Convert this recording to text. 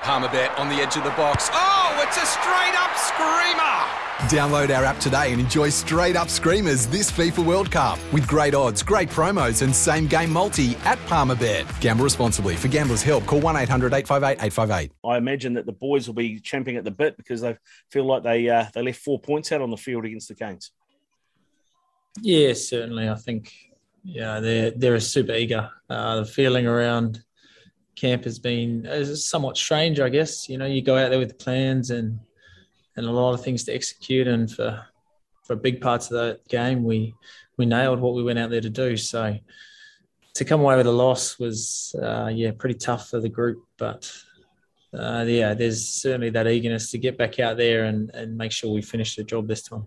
Palmerbet on the edge of the box. Oh, it's a straight up screamer! Download our app today and enjoy straight up screamers this FIFA World Cup with great odds, great promos, and same game multi at Palmerbet. Gamble responsibly. For gamblers' help, call 1 800 858 858. I imagine that the boys will be champing at the bit because they feel like they uh, they left four points out on the field against the Canes. Yeah, certainly. I think yeah they're they're super eager. Uh, the feeling around camp has been somewhat strange, I guess. You know, you go out there with plans and and a lot of things to execute, and for for big parts of the game, we we nailed what we went out there to do. So to come away with a loss was uh, yeah pretty tough for the group, but. Uh, yeah, there's certainly that eagerness to get back out there and, and make sure we finish the job this time.